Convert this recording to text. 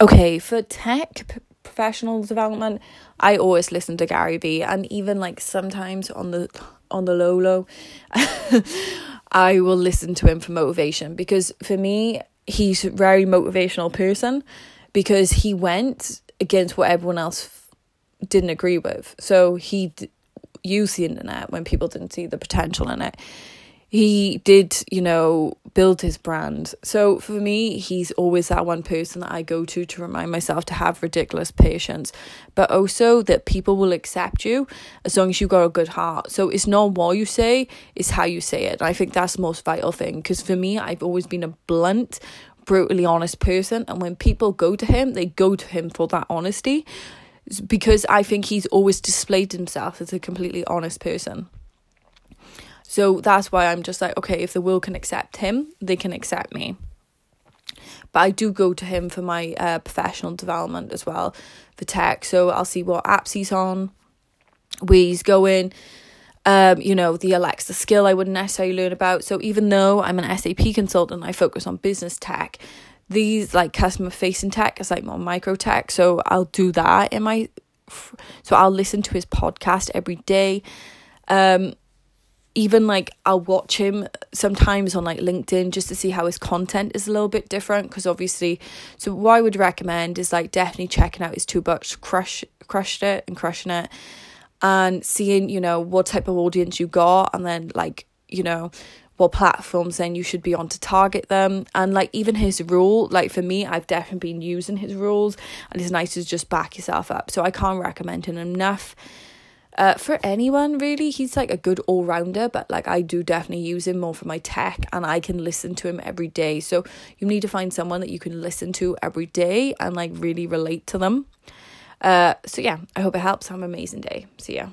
okay, for tech professional development, I always listen to Gary Vee and even like sometimes on the on the low low I will listen to him for motivation because for me he's a very motivational person because he went against what everyone else didn't agree with. So he d- used the internet when people didn't see the potential in it he did, you know, build his brand. So for me, he's always that one person that I go to to remind myself to have ridiculous patience, but also that people will accept you as long as you've got a good heart. So it's not what you say, it's how you say it. And I think that's the most vital thing because for me, I've always been a blunt, brutally honest person. And when people go to him, they go to him for that honesty because I think he's always displayed himself as a completely honest person. So that's why I'm just like, okay, if the world can accept him, they can accept me. But I do go to him for my uh, professional development as well, for tech. So I'll see what apps he's on, where he's going. Um, you know, the Alexa skill I wouldn't necessarily learn about. So even though I'm an SAP consultant, I focus on business tech. These like customer facing tech is like more micro tech. So I'll do that in my. So I'll listen to his podcast every day. Um, even like I'll watch him sometimes on like LinkedIn just to see how his content is a little bit different because obviously so what I would recommend is like definitely checking out his two books crush crushed it and crushing it and seeing you know what type of audience you got and then like you know what platforms then you should be on to target them and like even his rule like for me I've definitely been using his rules and it's nice to just back yourself up so I can't recommend him enough uh, for anyone really he's like a good all-rounder but like i do definitely use him more for my tech and i can listen to him every day. So you need to find someone that you can listen to every day and like really relate to them. Uh so yeah i hope it helps. Have an amazing day. See ya